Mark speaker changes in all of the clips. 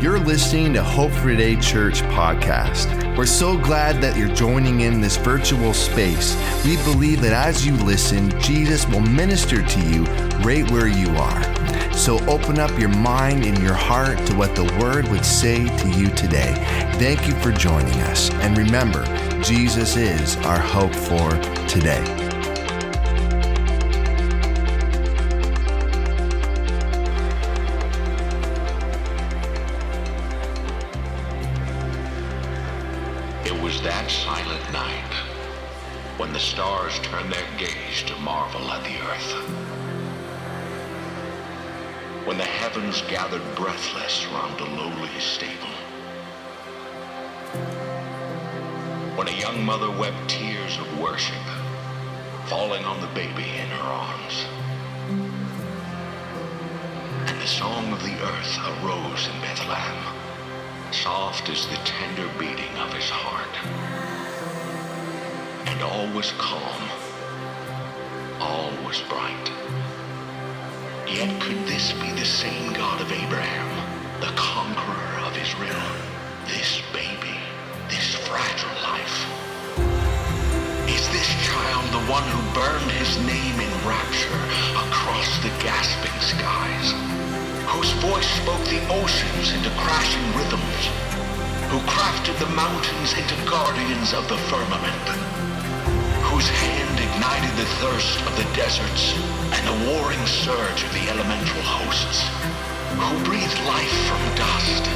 Speaker 1: You're listening to Hope for Today Church podcast. We're so glad that you're joining in this virtual space. We believe that as you listen, Jesus will minister to you right where you are. So open up your mind and your heart to what the Word would say to you today. Thank you for joining us. And remember, Jesus is our hope for today.
Speaker 2: Yet could this be the same God of Abraham, the conqueror of Israel? This baby, this fragile life? Is this child the one who burned his name in rapture across the gasping skies? Whose voice spoke the oceans into crashing rhythms? Who crafted the mountains into guardians of the firmament? whose hand ignited the thirst of the deserts and the warring surge of the elemental hosts, who breathed life from dust,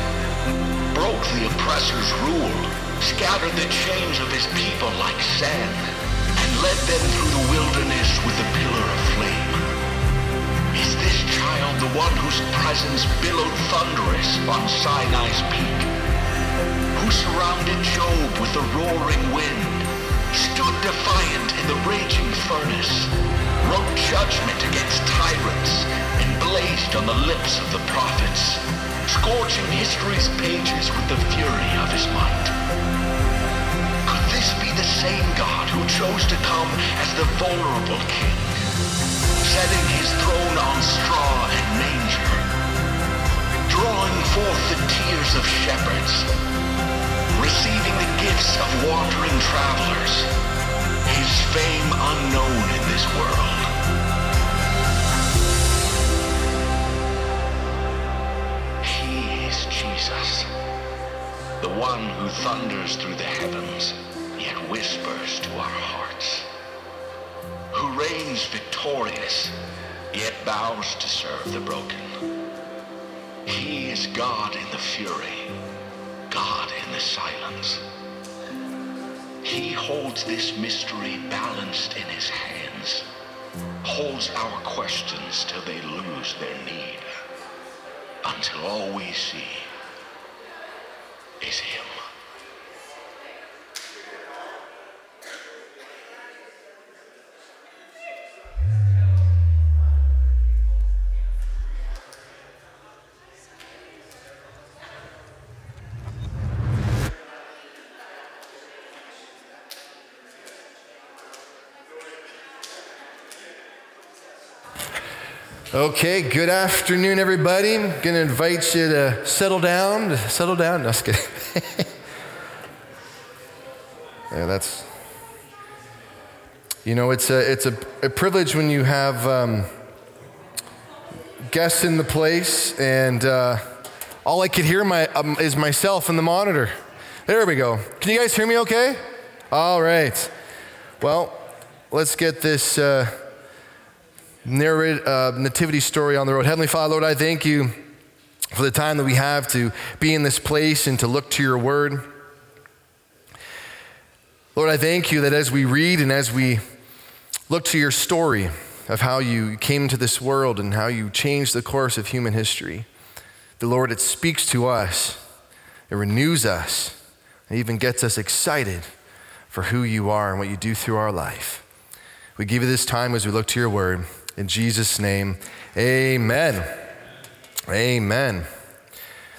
Speaker 2: broke the oppressor's rule, scattered the chains of his people like sand, and led them through the wilderness with a pillar of flame. Is this child the one whose presence billowed thunderous on Sinai's peak? Who surrounded Job with the roaring wind stood defiant in the raging furnace, wrote judgment against tyrants, and blazed on the lips of the prophets, scorching history's pages with the fury of his might. Could this be the same God who chose to come as the vulnerable king, setting his throne on straw thunders through the heavens, yet whispers to our hearts, who reigns victorious, yet bows to serve the broken. He is God in the fury God in the silence. He holds this mystery balanced in his hands, holds our questions till they lose their need, until all we see is him.
Speaker 1: Okay, good afternoon, everybody. I'm going to invite you to settle down. Settle down. No, just yeah, that's. You know, it's a, it's a, a privilege when you have um, guests in the place, and uh, all I could hear my, um, is myself in the monitor. There we go. Can you guys hear me okay? All right. Well, let's get this. Uh, narrate a nativity story on the road. Heavenly Father, Lord, I thank you for the time that we have to be in this place and to look to your word. Lord, I thank you that as we read and as we look to your story of how you came to this world and how you changed the course of human history, the Lord, it speaks to us, it renews us, it even gets us excited for who you are and what you do through our life. We give you this time as we look to your word. In Jesus' name, amen. Amen.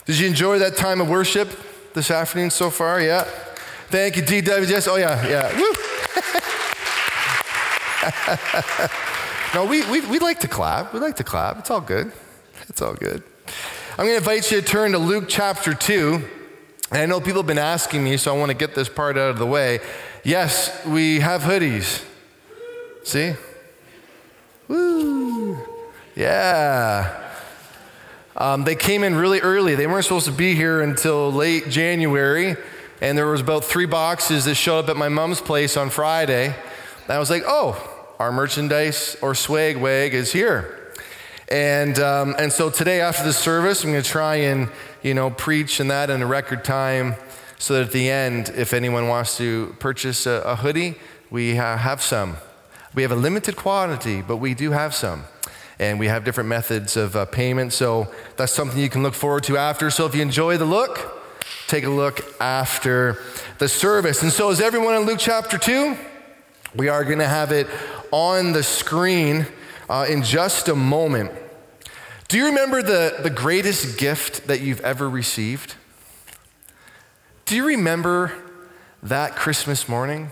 Speaker 1: Did you enjoy that time of worship this afternoon so far? Yeah. Thank you, DWS. Oh, yeah, yeah. no, we, we, we like to clap. We like to clap. It's all good. It's all good. I'm going to invite you to turn to Luke chapter 2. And I know people have been asking me, so I want to get this part out of the way. Yes, we have hoodies. See? Woo! Yeah. Um, they came in really early. They weren't supposed to be here until late January, and there was about three boxes that showed up at my mom's place on Friday. And I was like, "Oh, our merchandise or swag wag is here." And um, and so today after the service, I'm going to try and you know preach and that in a record time, so that at the end, if anyone wants to purchase a, a hoodie, we ha- have some. We have a limited quantity, but we do have some and we have different methods of uh, payment. So that's something you can look forward to after. So if you enjoy the look, take a look after the service. And so, is everyone in Luke chapter 2? We are going to have it on the screen uh, in just a moment. Do you remember the, the greatest gift that you've ever received? Do you remember that Christmas morning?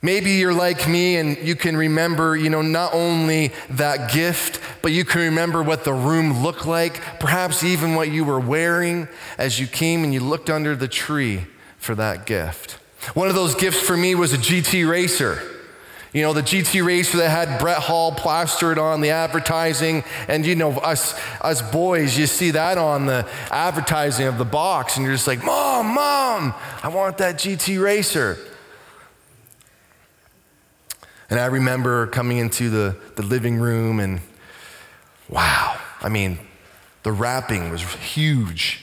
Speaker 1: Maybe you're like me and you can remember, you know, not only that gift, but you can remember what the room looked like, perhaps even what you were wearing as you came and you looked under the tree for that gift. One of those gifts for me was a GT Racer. You know, the GT Racer that had Brett Hall plastered on the advertising. And, you know, us, us boys, you see that on the advertising of the box, and you're just like, Mom, Mom, I want that GT Racer. And I remember coming into the, the living room and wow, I mean, the wrapping was huge.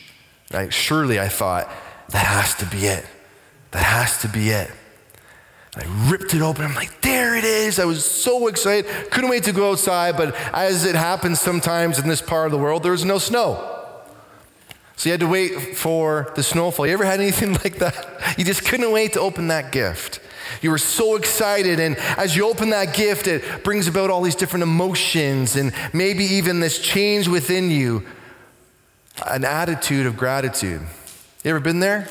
Speaker 1: Right? Surely I thought, that has to be it. That has to be it. I ripped it open. I'm like, there it is. I was so excited. Couldn't wait to go outside, but as it happens sometimes in this part of the world, there was no snow. So you had to wait for the snowfall. You ever had anything like that? You just couldn't wait to open that gift. You were so excited, and as you open that gift, it brings about all these different emotions and maybe even this change within you an attitude of gratitude. You ever been there?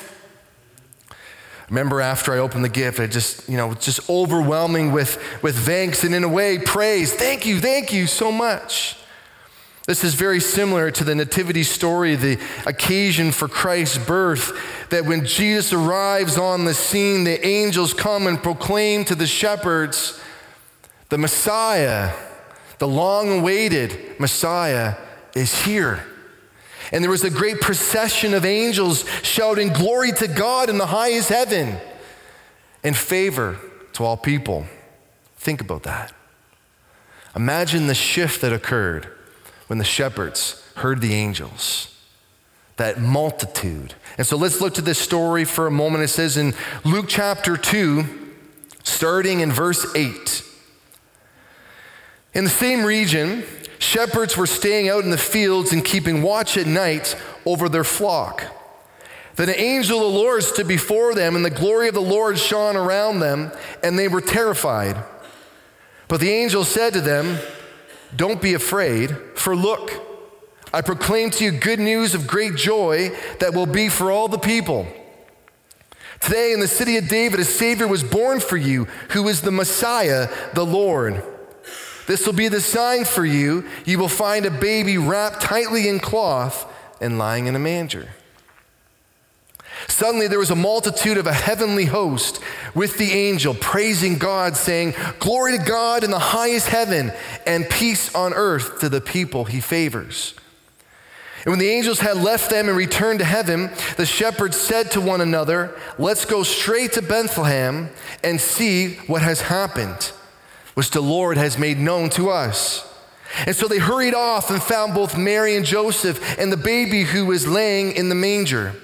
Speaker 1: Remember after I opened the gift, I just, you know, just overwhelming with, with thanks and in a way praise. Thank you, thank you so much. This is very similar to the nativity story, the occasion for Christ's birth, that when Jesus arrives on the scene, the angels come and proclaim to the shepherds, the Messiah, the long awaited Messiah, is here. And there was a great procession of angels shouting, Glory to God in the highest heaven, and favor to all people. Think about that. Imagine the shift that occurred when the shepherds heard the angels. That multitude. And so let's look to this story for a moment. It says in Luke chapter 2, starting in verse 8. In the same region, shepherds were staying out in the fields and keeping watch at night over their flock. Then an angel of the Lord stood before them, and the glory of the Lord shone around them, and they were terrified. But the angel said to them, don't be afraid, for look, I proclaim to you good news of great joy that will be for all the people. Today in the city of David, a Savior was born for you, who is the Messiah, the Lord. This will be the sign for you. You will find a baby wrapped tightly in cloth and lying in a manger. Suddenly there was a multitude of a heavenly host with the angel, praising God, saying, Glory to God in the highest heaven, and peace on earth to the people he favors. And when the angels had left them and returned to heaven, the shepherds said to one another, Let's go straight to Bethlehem and see what has happened, which the Lord has made known to us. And so they hurried off and found both Mary and Joseph and the baby who was laying in the manger.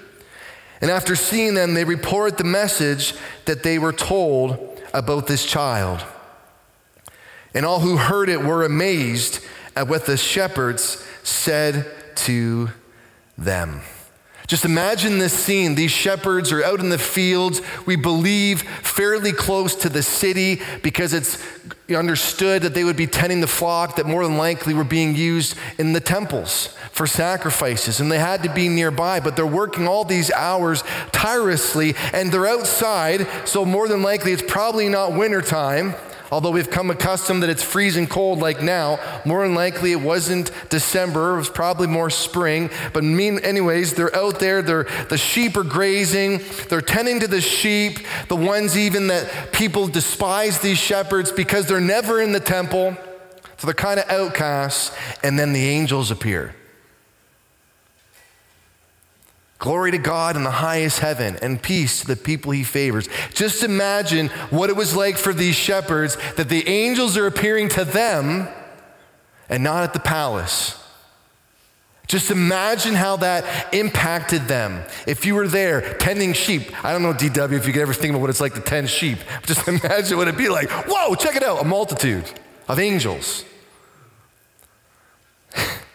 Speaker 1: And after seeing them, they reported the message that they were told about this child. And all who heard it were amazed at what the shepherds said to them. Just imagine this scene. These shepherds are out in the fields, we believe fairly close to the city because it's understood that they would be tending the flock that more than likely were being used in the temples for sacrifices. And they had to be nearby, but they're working all these hours tirelessly and they're outside, so more than likely it's probably not wintertime Although we've come accustomed that it's freezing cold like now, more than likely it wasn't December, it was probably more spring. But mean, anyways, they're out there, they're, the sheep are grazing, they're tending to the sheep, the ones even that people despise these shepherds because they're never in the temple. So they're kind of outcasts, and then the angels appear. Glory to God in the highest heaven and peace to the people he favors. Just imagine what it was like for these shepherds that the angels are appearing to them and not at the palace. Just imagine how that impacted them. If you were there tending sheep, I don't know, DW, if you could ever think about what it's like to tend sheep. Just imagine what it'd be like. Whoa, check it out a multitude of angels.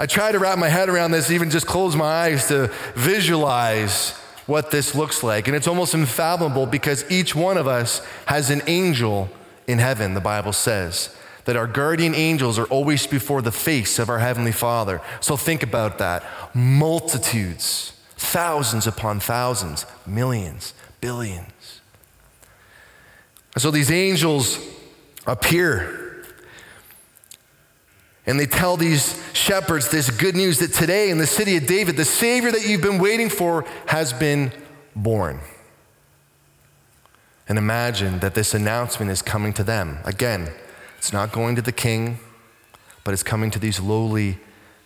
Speaker 1: I try to wrap my head around this, even just close my eyes to visualize what this looks like. And it's almost unfathomable because each one of us has an angel in heaven, the Bible says. That our guardian angels are always before the face of our Heavenly Father. So think about that. Multitudes, thousands upon thousands, millions, billions. So these angels appear and they tell these shepherds this good news that today in the city of David, the Savior that you've been waiting for has been born. And imagine that this announcement is coming to them. Again, it's not going to the king, but it's coming to these lowly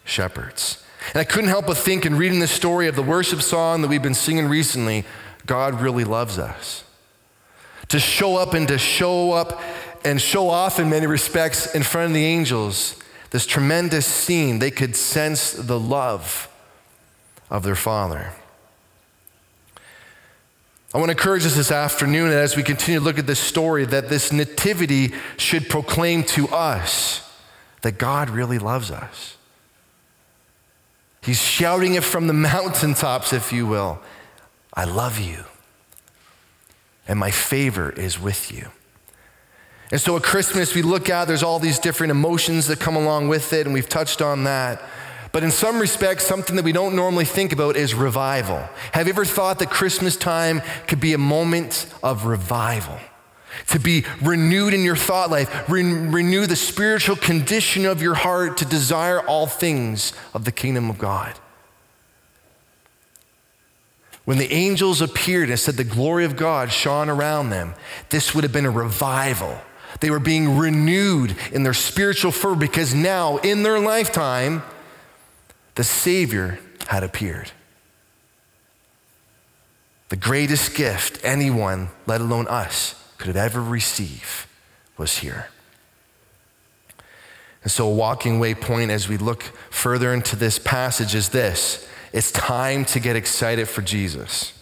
Speaker 1: shepherds. And I couldn't help but think in reading the story of the worship song that we've been singing recently God really loves us. To show up and to show up and show off in many respects in front of the angels this tremendous scene, they could sense the love of their Father. I want to encourage us this afternoon as we continue to look at this story that this nativity should proclaim to us that God really loves us. He's shouting it from the mountaintops, if you will I love you, and my favor is with you. And so at Christmas, we look at, there's all these different emotions that come along with it, and we've touched on that. But in some respects, something that we don't normally think about is revival. Have you ever thought that Christmas time could be a moment of revival? To be renewed in your thought life, re- renew the spiritual condition of your heart to desire all things of the kingdom of God. When the angels appeared and said the glory of God shone around them, this would have been a revival they were being renewed in their spiritual fervor because now, in their lifetime, the Savior had appeared. The greatest gift anyone, let alone us, could have ever receive was here. And so, a walking way point as we look further into this passage is this it's time to get excited for Jesus.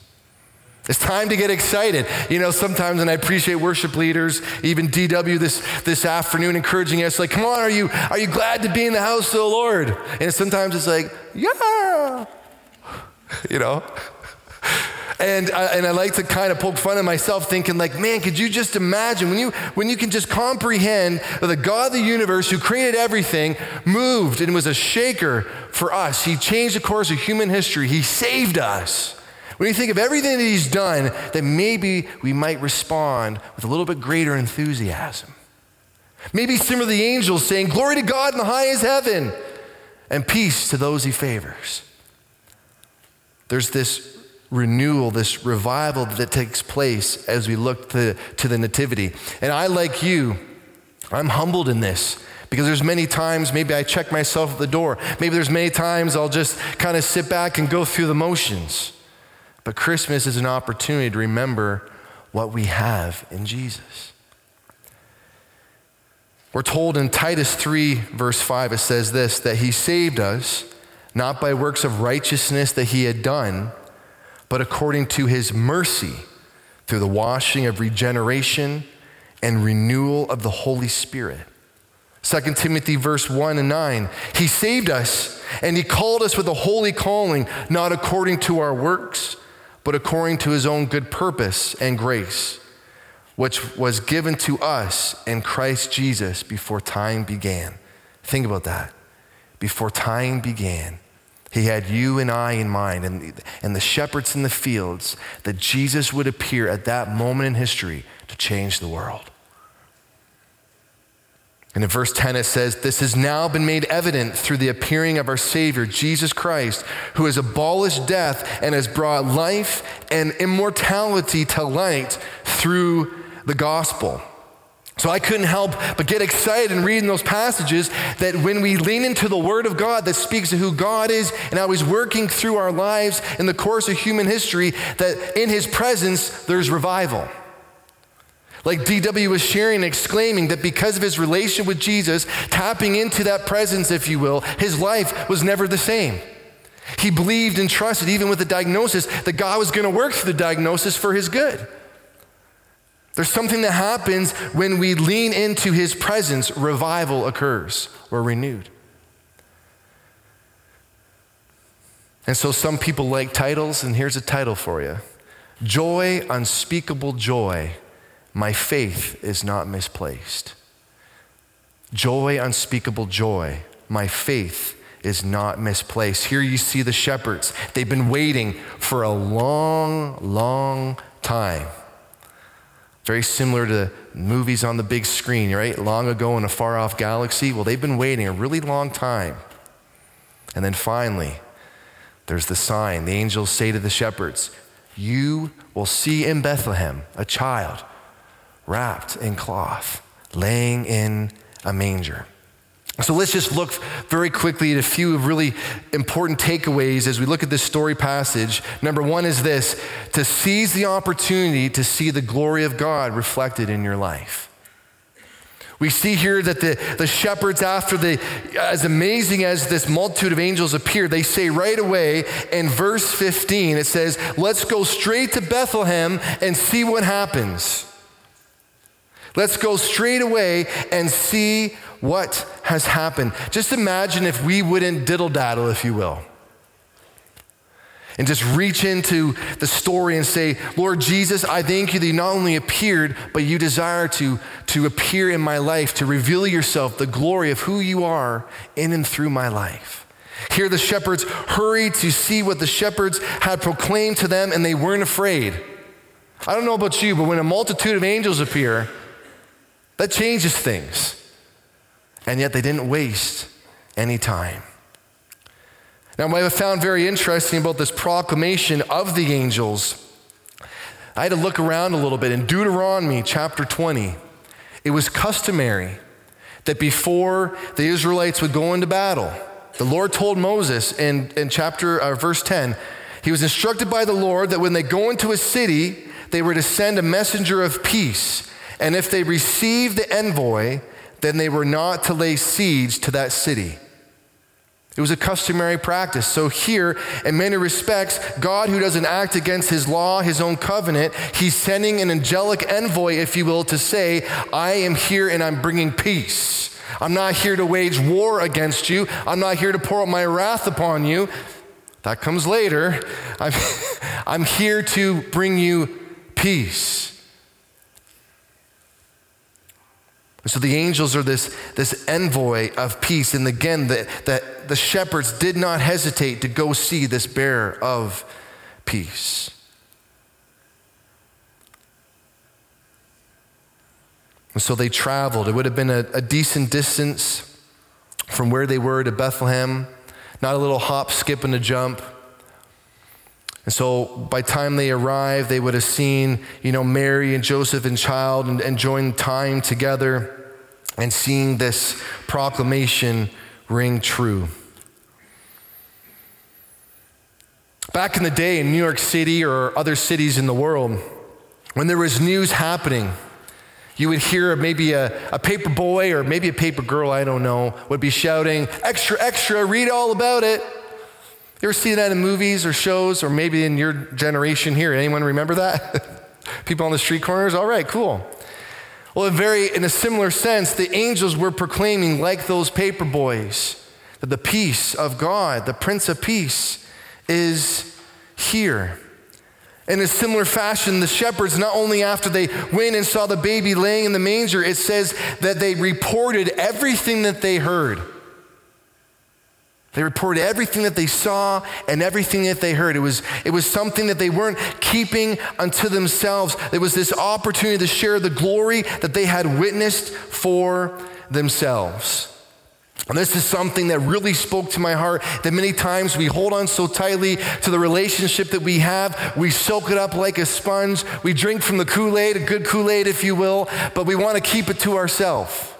Speaker 1: It's time to get excited. You know, sometimes, and I appreciate worship leaders, even DW this, this afternoon, encouraging us, like, come on, are you, are you glad to be in the house of the Lord? And sometimes it's like, yeah, you know? And I, and I like to kind of poke fun at myself, thinking, like, man, could you just imagine when you, when you can just comprehend that the God of the universe who created everything moved and was a shaker for us? He changed the course of human history, He saved us. When you think of everything that he's done, that maybe we might respond with a little bit greater enthusiasm. Maybe similar to the angels saying, Glory to God in the highest heaven, and peace to those he favors. There's this renewal, this revival that takes place as we look to, to the nativity. And I, like you, I'm humbled in this because there's many times maybe I check myself at the door. Maybe there's many times I'll just kind of sit back and go through the motions. But Christmas is an opportunity to remember what we have in Jesus. We're told in Titus 3, verse 5, it says this that he saved us not by works of righteousness that he had done, but according to his mercy through the washing of regeneration and renewal of the Holy Spirit. 2 Timothy verse 1 and 9. He saved us and he called us with a holy calling, not according to our works but according to his own good purpose and grace, which was given to us in Christ Jesus before time began. Think about that. Before time began, he had you and I in mind, and, and the shepherds in the fields, that Jesus would appear at that moment in history to change the world. And in verse 10, it says, This has now been made evident through the appearing of our Savior, Jesus Christ, who has abolished death and has brought life and immortality to light through the gospel. So I couldn't help but get excited in reading those passages that when we lean into the Word of God that speaks of who God is and how He's working through our lives in the course of human history, that in His presence there's revival. Like DW was sharing exclaiming that because of his relation with Jesus, tapping into that presence, if you will, his life was never the same. He believed and trusted, even with the diagnosis, that God was going to work through the diagnosis for his good. There's something that happens when we lean into his presence, revival occurs. We're renewed. And so some people like titles, and here's a title for you Joy, Unspeakable Joy my faith is not misplaced. Joy, unspeakable joy. My faith is not misplaced. Here you see the shepherds. They've been waiting for a long, long time. Very similar to movies on the big screen, right? Long ago in a far off galaxy. Well, they've been waiting a really long time. And then finally, there's the sign. The angels say to the shepherds, You will see in Bethlehem a child wrapped in cloth, laying in a manger. So let's just look very quickly at a few really important takeaways as we look at this story passage. Number one is this to seize the opportunity to see the glory of God reflected in your life. We see here that the, the shepherds, after the, as amazing as this multitude of angels appear, they say right away in verse 15, it says, Let's go straight to Bethlehem and see what happens. Let's go straight away and see what has happened. Just imagine if we wouldn't diddle daddle, if you will, and just reach into the story and say, Lord Jesus, I thank you that you not only appeared, but you desire to, to appear in my life, to reveal yourself, the glory of who you are in and through my life. Here, the shepherds hurried to see what the shepherds had proclaimed to them, and they weren't afraid. I don't know about you, but when a multitude of angels appear, that changes things. And yet they didn't waste any time. Now, what I found very interesting about this proclamation of the angels, I had to look around a little bit. In Deuteronomy chapter 20, it was customary that before the Israelites would go into battle, the Lord told Moses in, in chapter uh, verse 10, he was instructed by the Lord that when they go into a city, they were to send a messenger of peace and if they received the envoy, then they were not to lay siege to that city. It was a customary practice. So, here, in many respects, God, who doesn't act against his law, his own covenant, he's sending an angelic envoy, if you will, to say, I am here and I'm bringing peace. I'm not here to wage war against you. I'm not here to pour out my wrath upon you. That comes later. I'm, I'm here to bring you peace. So the angels are this, this envoy of peace. And again, the, the, the shepherds did not hesitate to go see this bearer of peace. And so they traveled. It would have been a, a decent distance from where they were to Bethlehem, not a little hop, skip, and a jump. And so by time they arrived, they would have seen, you know, Mary and Joseph and child and, enjoying time together and seeing this proclamation ring true. Back in the day in New York City or other cities in the world, when there was news happening, you would hear maybe a, a paper boy or maybe a paper girl, I don't know, would be shouting, Extra, extra, read all about it. You ever see that in movies or shows, or maybe in your generation here? Anyone remember that? People on the street corners? All right, cool. Well, in, very, in a similar sense, the angels were proclaiming, like those paper boys, that the peace of God, the Prince of Peace, is here. In a similar fashion, the shepherds, not only after they went and saw the baby laying in the manger, it says that they reported everything that they heard. They reported everything that they saw and everything that they heard. It was, it was something that they weren't keeping unto themselves. It was this opportunity to share the glory that they had witnessed for themselves. And this is something that really spoke to my heart that many times we hold on so tightly to the relationship that we have. We soak it up like a sponge. We drink from the Kool Aid, a good Kool Aid, if you will, but we want to keep it to ourselves.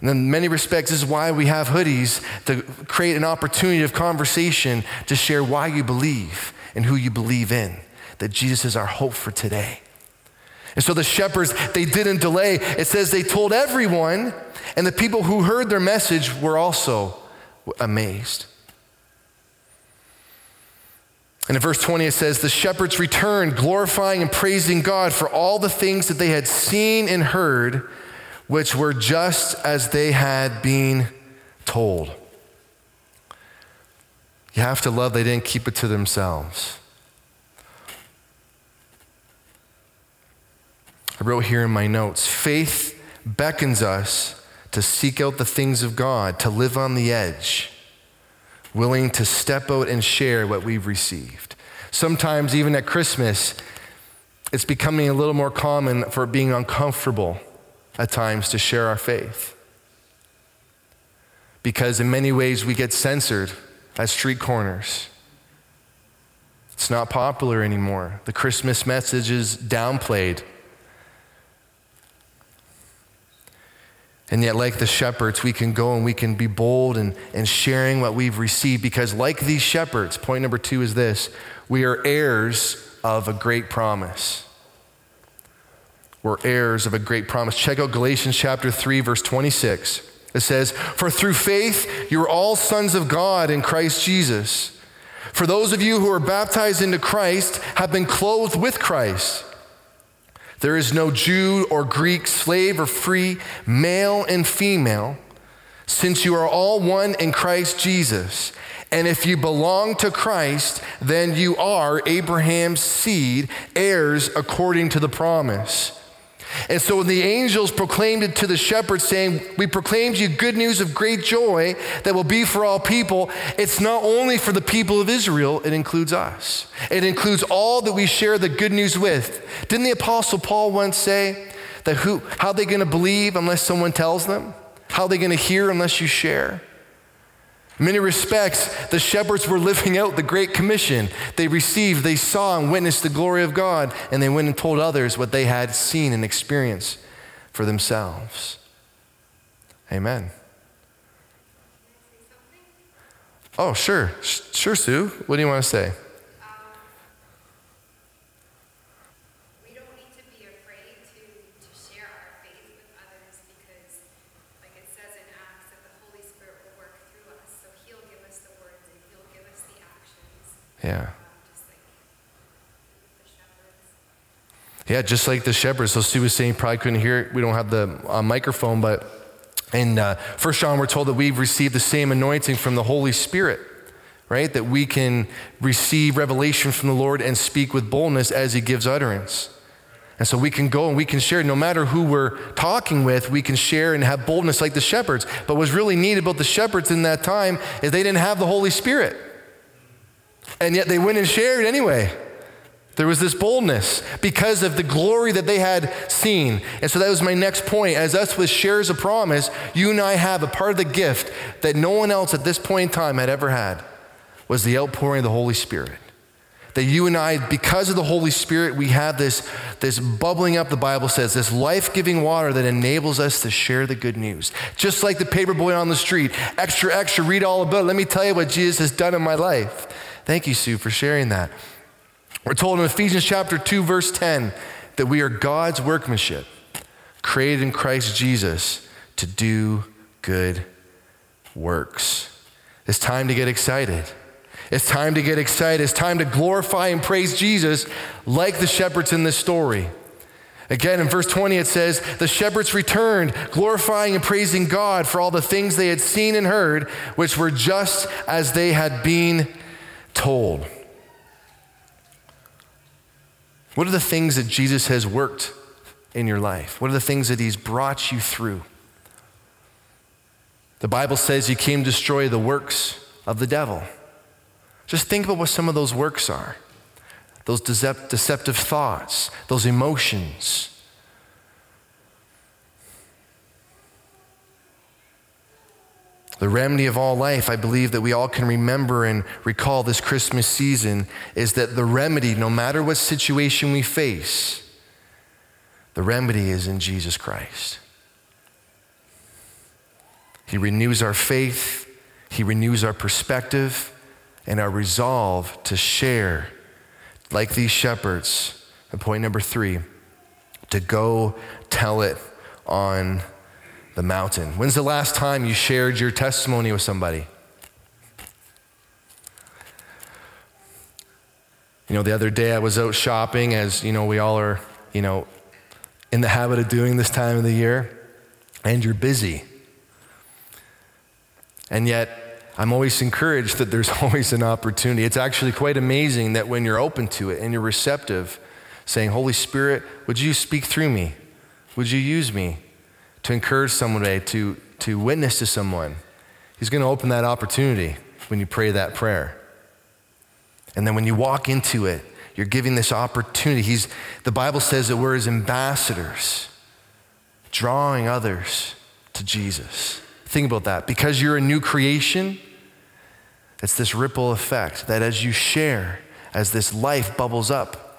Speaker 1: And in many respects, this is why we have hoodies to create an opportunity of conversation to share why you believe and who you believe in, that Jesus is our hope for today. And so the shepherds, they didn't delay. It says they told everyone, and the people who heard their message were also amazed. And in verse 20, it says, The shepherds returned, glorifying and praising God for all the things that they had seen and heard which were just as they had been told. You have to love they didn't keep it to themselves. I wrote here in my notes faith beckons us to seek out the things of God, to live on the edge, willing to step out and share what we've received. Sometimes, even at Christmas, it's becoming a little more common for being uncomfortable at times to share our faith. Because in many ways we get censored at street corners. It's not popular anymore. The Christmas message is downplayed. And yet, like the shepherds, we can go and we can be bold and, and sharing what we've received because, like these shepherds, point number two is this we are heirs of a great promise. We're heirs of a great promise. Check out Galatians chapter 3, verse 26. It says, For through faith you are all sons of God in Christ Jesus. For those of you who are baptized into Christ have been clothed with Christ. There is no Jew or Greek, slave or free, male and female, since you are all one in Christ Jesus. And if you belong to Christ, then you are Abraham's seed, heirs according to the promise. And so when the angels proclaimed it to the shepherds, saying, We proclaimed you good news of great joy that will be for all people, it's not only for the people of Israel, it includes us. It includes all that we share the good news with. Didn't the Apostle Paul once say that who, how are they going to believe unless someone tells them? How are they going to hear unless you share? In many respects, the shepherds were living out the Great Commission. They received, they saw, and witnessed the glory of God, and they went and told others what they had seen and experienced for themselves. Amen. Oh, sure. Sure, Sue. What do you want to say? Yeah. Yeah, just like the shepherds. So Sue was saying, probably couldn't hear it. We don't have the uh, microphone, but in uh, First John, we're told that we've received the same anointing from the Holy Spirit, right? That we can receive revelation from the Lord and speak with boldness as He gives utterance. And so we can go and we can share, no matter who we're talking with, we can share and have boldness like the shepherds. But what's really neat about the shepherds in that time is they didn't have the Holy Spirit. And yet they went and shared anyway. There was this boldness because of the glory that they had seen. And so that was my next point. As us with shares a promise, you and I have a part of the gift that no one else at this point in time had ever had was the outpouring of the Holy Spirit. That you and I, because of the Holy Spirit, we have this, this bubbling up, the Bible says, this life giving water that enables us to share the good news. Just like the paper boy on the street, extra, extra, read all about it. Let me tell you what Jesus has done in my life. Thank you, Sue, for sharing that. We're told in Ephesians chapter 2, verse 10, that we are God's workmanship, created in Christ Jesus to do good works. It's time to get excited. It's time to get excited. It's time to glorify and praise Jesus like the shepherds in this story. Again, in verse 20, it says, The shepherds returned, glorifying and praising God for all the things they had seen and heard, which were just as they had been told. What are the things that Jesus has worked in your life? What are the things that he's brought you through? The Bible says he came to destroy the works of the devil. Just think about what some of those works are those deceptive thoughts, those emotions. The remedy of all life, I believe that we all can remember and recall this Christmas season, is that the remedy, no matter what situation we face, the remedy is in Jesus Christ. He renews our faith, He renews our perspective and our resolve to share, like these shepherds. And point number three, to go tell it on the mountain. When's the last time you shared your testimony with somebody? You know, the other day I was out shopping, as you know, we all are, you know, in the habit of doing this time of the year, and you're busy. And yet, I'm always encouraged that there's always an opportunity. It's actually quite amazing that when you're open to it and you're receptive, saying, Holy Spirit, would you speak through me? Would you use me to encourage someone today, to, to witness to someone? He's going to open that opportunity when you pray that prayer. And then when you walk into it, you're giving this opportunity. He's, the Bible says that we're his ambassadors, drawing others to Jesus. Think about that. Because you're a new creation, it's this ripple effect that as you share, as this life bubbles up,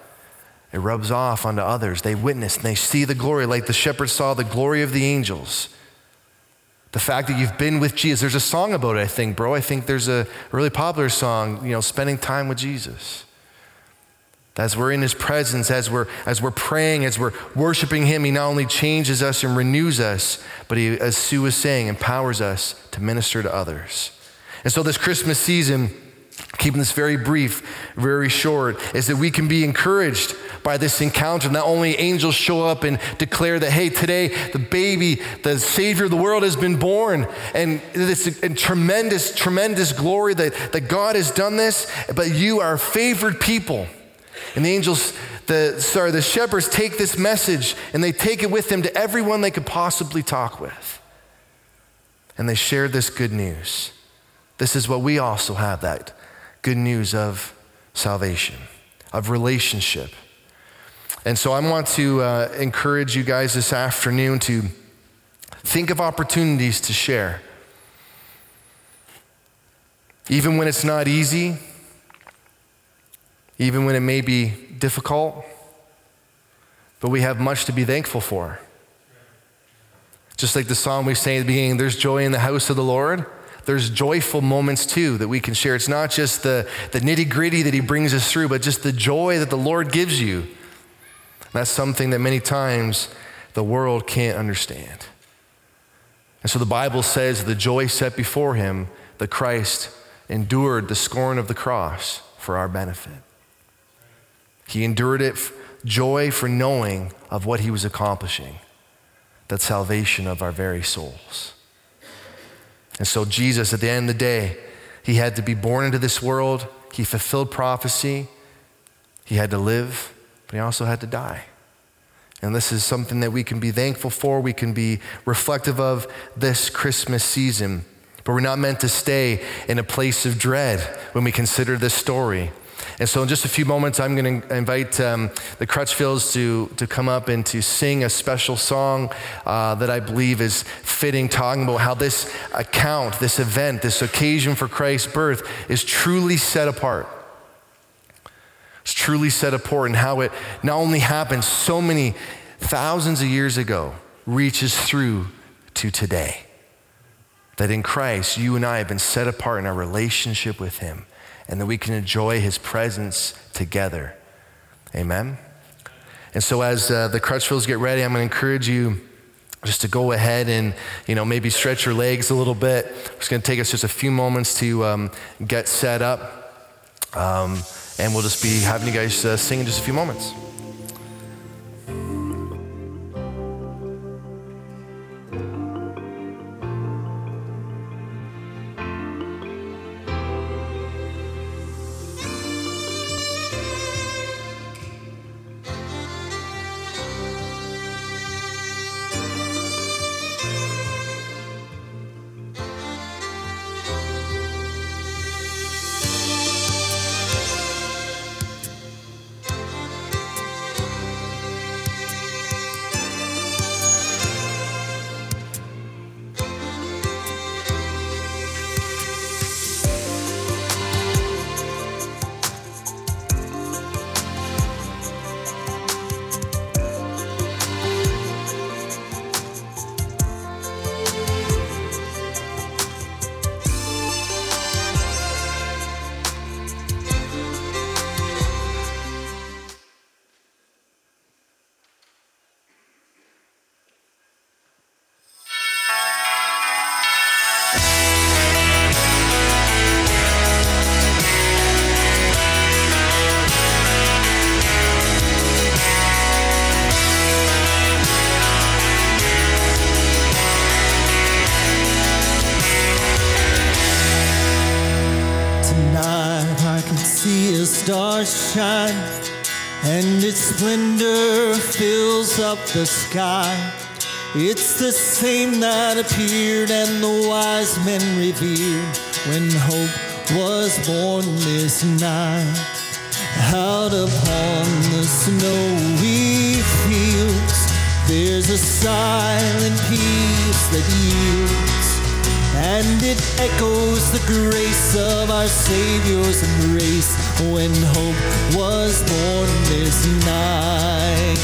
Speaker 1: it rubs off onto others. They witness and they see the glory, like the shepherds saw the glory of the angels. The fact that you've been with Jesus. There's a song about it, I think, bro. I think there's a really popular song, you know, spending time with Jesus. As we're in his presence, as we're, as we're praying, as we're worshiping him, he not only changes us and renews us, but he, as Sue was saying, empowers us to minister to others. And so this Christmas season, keeping this very brief, very short, is that we can be encouraged by this encounter. Not only angels show up and declare that, hey, today the baby, the Savior of the world has been born, and this and tremendous, tremendous glory that, that God has done this, but you are favored people. And the angels, the sorry, the shepherds take this message and they take it with them to everyone they could possibly talk with. And they share this good news. This is what we also have that good news of salvation, of relationship. And so I want to uh, encourage you guys this afternoon to think of opportunities to share. Even when it's not easy, even when it may be difficult, but we have much to be thankful for. Just like the song we sang at the beginning, there's joy in the house of the Lord. There's joyful moments too that we can share. It's not just the, the nitty gritty that He brings us through, but just the joy that the Lord gives you. That's something that many times the world can't understand. And so the Bible says the joy set before Him, that Christ endured the scorn of the cross for our benefit. He endured it, joy for knowing of what he was accomplishing, that salvation of our very souls. And so, Jesus, at the end of the day, he had to be born into this world. He fulfilled prophecy. He had to live, but he also had to die. And this is something that we can be thankful for. We can be reflective of this Christmas season. But we're not meant to stay in a place of dread when we consider this story. And so, in just a few moments, I'm going to invite um, the Crutchfields to, to come up and to sing a special song uh, that I believe is fitting, talking about how this account, this event, this occasion for Christ's birth is truly set apart. It's truly set apart, and how it not only happened so many thousands of years ago, reaches through to today. That in Christ, you and I have been set apart in our relationship with Him and that we can enjoy his presence together. Amen? And so, as uh, the Crutchfields get ready, I'm going to encourage you just to go ahead and you know maybe stretch your legs a little bit. It's going to take us just a few moments to um, get set up, um, and we'll just be having you guys uh, sing in just a few moments.
Speaker 3: And its splendor fills up the sky. It's the same that appeared and the wise men revered when hope was born this night. Out upon the snowy fields, there's a silent peace that yields, and it echoes the grace of our Savior's embrace when hope was born this night.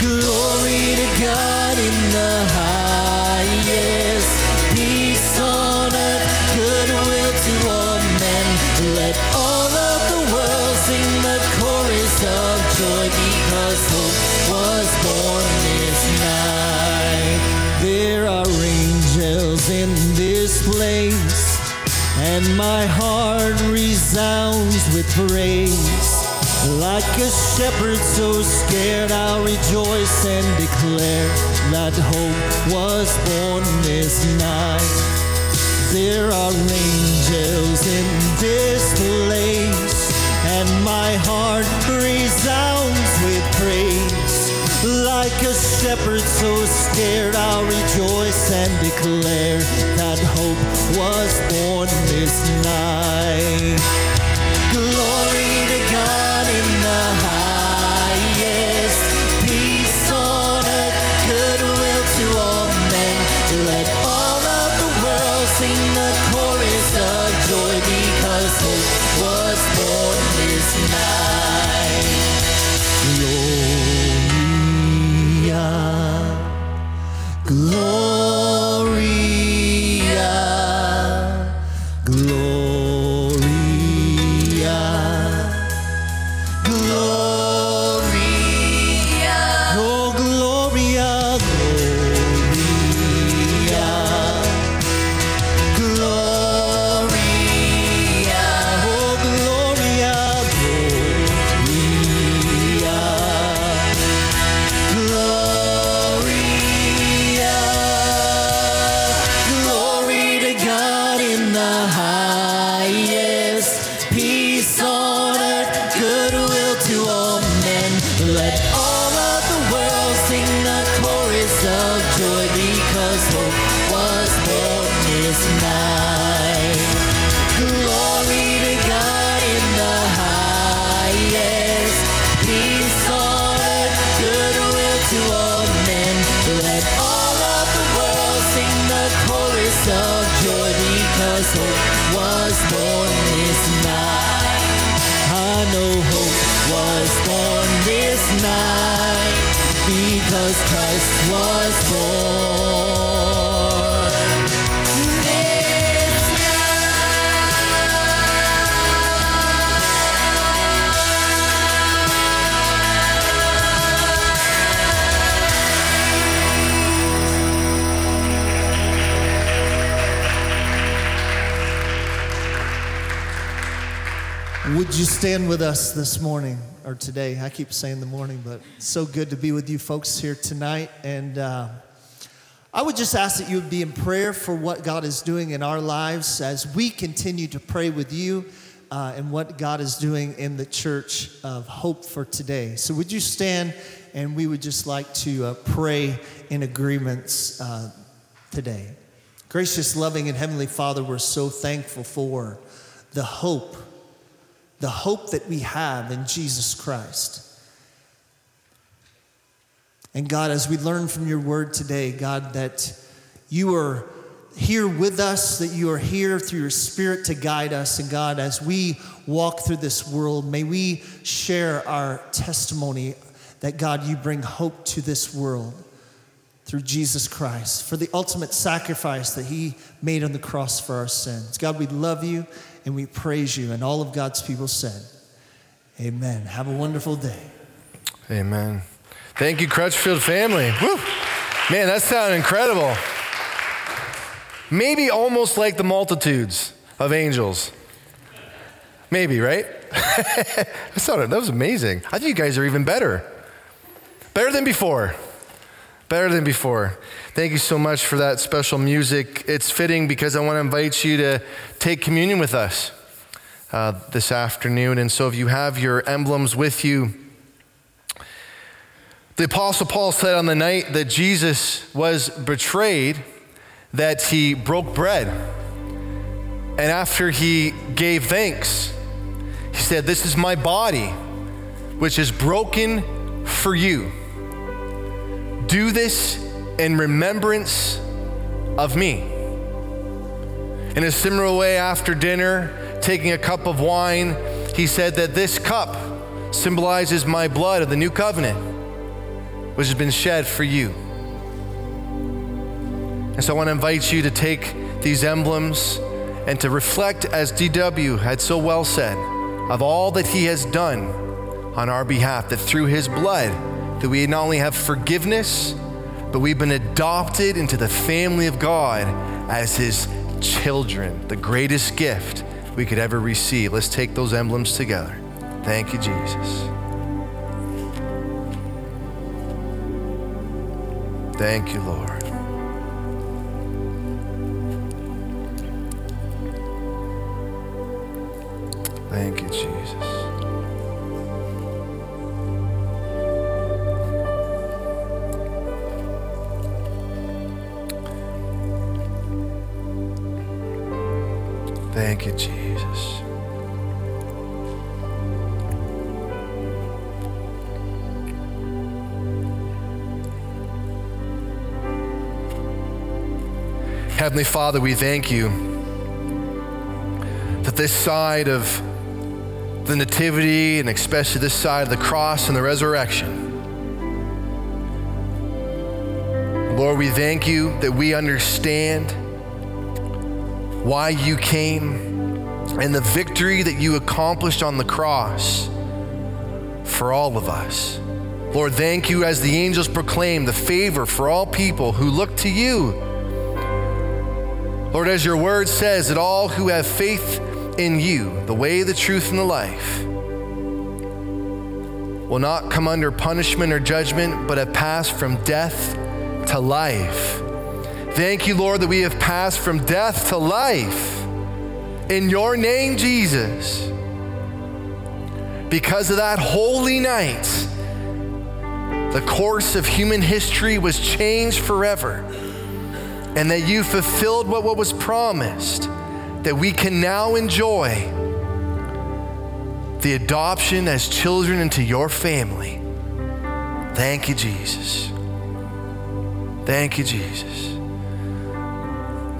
Speaker 3: Glory to God in the highest, peace on earth, goodwill to all men. Let all of the world sing the chorus of joy because hope was born this night. There are angels in this place, and my heart resounds praise. Like a shepherd so scared, I'll rejoice and declare that hope was born this night. There are angels in this place, and my heart resounds with praise. Like a shepherd so scared, I'll rejoice and declare that hope was born this night. Glory to God in the highest, peace on earth, goodwill to all men. Let all of the world sing the chorus of joy because hope was born this night. Gloria, Would you stand with us this morning or today? I keep saying the morning, but so good to be with you folks here tonight. And uh, I would just ask that you would be in prayer for what God is doing in our lives as we continue to pray with you uh, and what God is doing in the church of hope for today. So, would you stand and we would just like to uh, pray in agreements uh, today? Gracious, loving, and Heavenly Father, we're so thankful for the hope the hope that we have in Jesus Christ. And God, as we learn from your word today, God, that you are here with us, that you are here through your spirit to guide us. And God, as we walk through this world, may we share our testimony that God, you bring hope to this world through Jesus Christ for the ultimate sacrifice that he made on the cross for our sins. God, we love you and we praise you. And all of God's people said, Amen. Have a wonderful day.
Speaker 1: Amen. Thank you, Crutchfield family. Woo. Man, that sounded incredible. Maybe almost like the multitudes of angels. Maybe, right? that, sounded, that was amazing. I think you guys are even better. Better than before. Better than before. Thank you so much for that special music. It's fitting because I want to invite you to take communion with us. uh, this afternoon. And so if you have your emblems with you, the Apostle Paul said on the night that Jesus was betrayed that he broke bread. And after he gave thanks, he said, This is my body, which is broken for you. Do this in remembrance of me. In a similar way, after dinner, taking a cup of wine, he said that this cup symbolizes my blood of the new covenant which has been shed for you. And so I want to invite you to take these emblems and to reflect, as DW had so well said, of all that he has done on our behalf, that through his blood, that we not only have forgiveness, but we've been adopted into the family of God as his children, the greatest gift we could ever receive. Let's take those emblems together. Thank you, Jesus. Thank you, Lord. Thank you, Jesus. You, Jesus. Heavenly Father, we thank you that this side of the Nativity, and especially this side of the cross and the resurrection, Lord, we thank you that we understand why you came and the victory that you accomplished on the cross for all of us. Lord, thank you as the angels proclaim the favor for all people who look to you Lord, as your word says, that all who have faith in you, the way, the truth, and the life, will not come under punishment or judgment, but have passed from death to life. Thank you, Lord, that we have passed from death to life. In your name, Jesus. Because of that holy night, the course of human history was changed forever and that you fulfilled what, what was promised, that we can now enjoy the adoption as children into your family. Thank you, Jesus. Thank you, Jesus.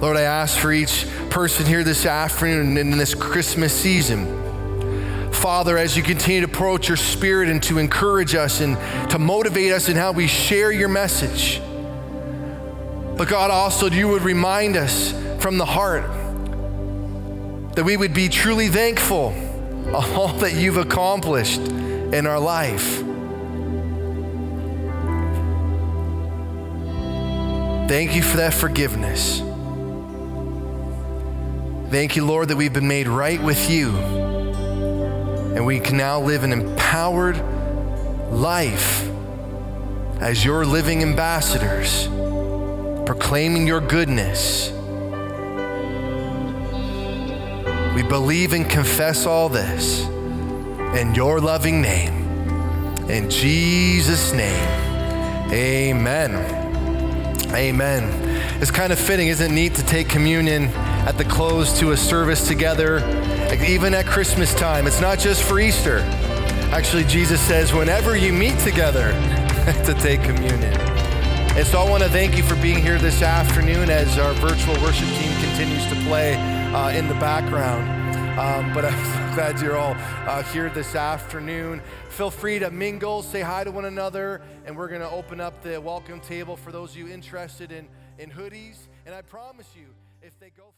Speaker 1: Lord, I ask for each person here this afternoon and in this Christmas season. Father, as you continue to approach your spirit and to encourage us and to motivate us in how we share your message. But God, also, you would remind us from the heart that we would be truly thankful of all that you've accomplished in our life. Thank you for that forgiveness. Thank you, Lord, that we've been made right with you and we can now live an empowered life as your living ambassadors proclaiming your goodness. We believe and confess all this in your loving name. In Jesus' name, amen. Amen. It's kind of fitting, isn't it neat to take communion at the close to a service together, even at Christmas time? It's not just for Easter. Actually, Jesus says, whenever you meet together, to take communion. And so I want to thank you for being here this afternoon as our virtual worship team continues to play uh, in the background. Um, but I'm so glad you're all uh, here this afternoon. Feel free to mingle, say hi to one another, and we're going to open up the welcome table for those of you interested in, in hoodies. And I promise you, if they go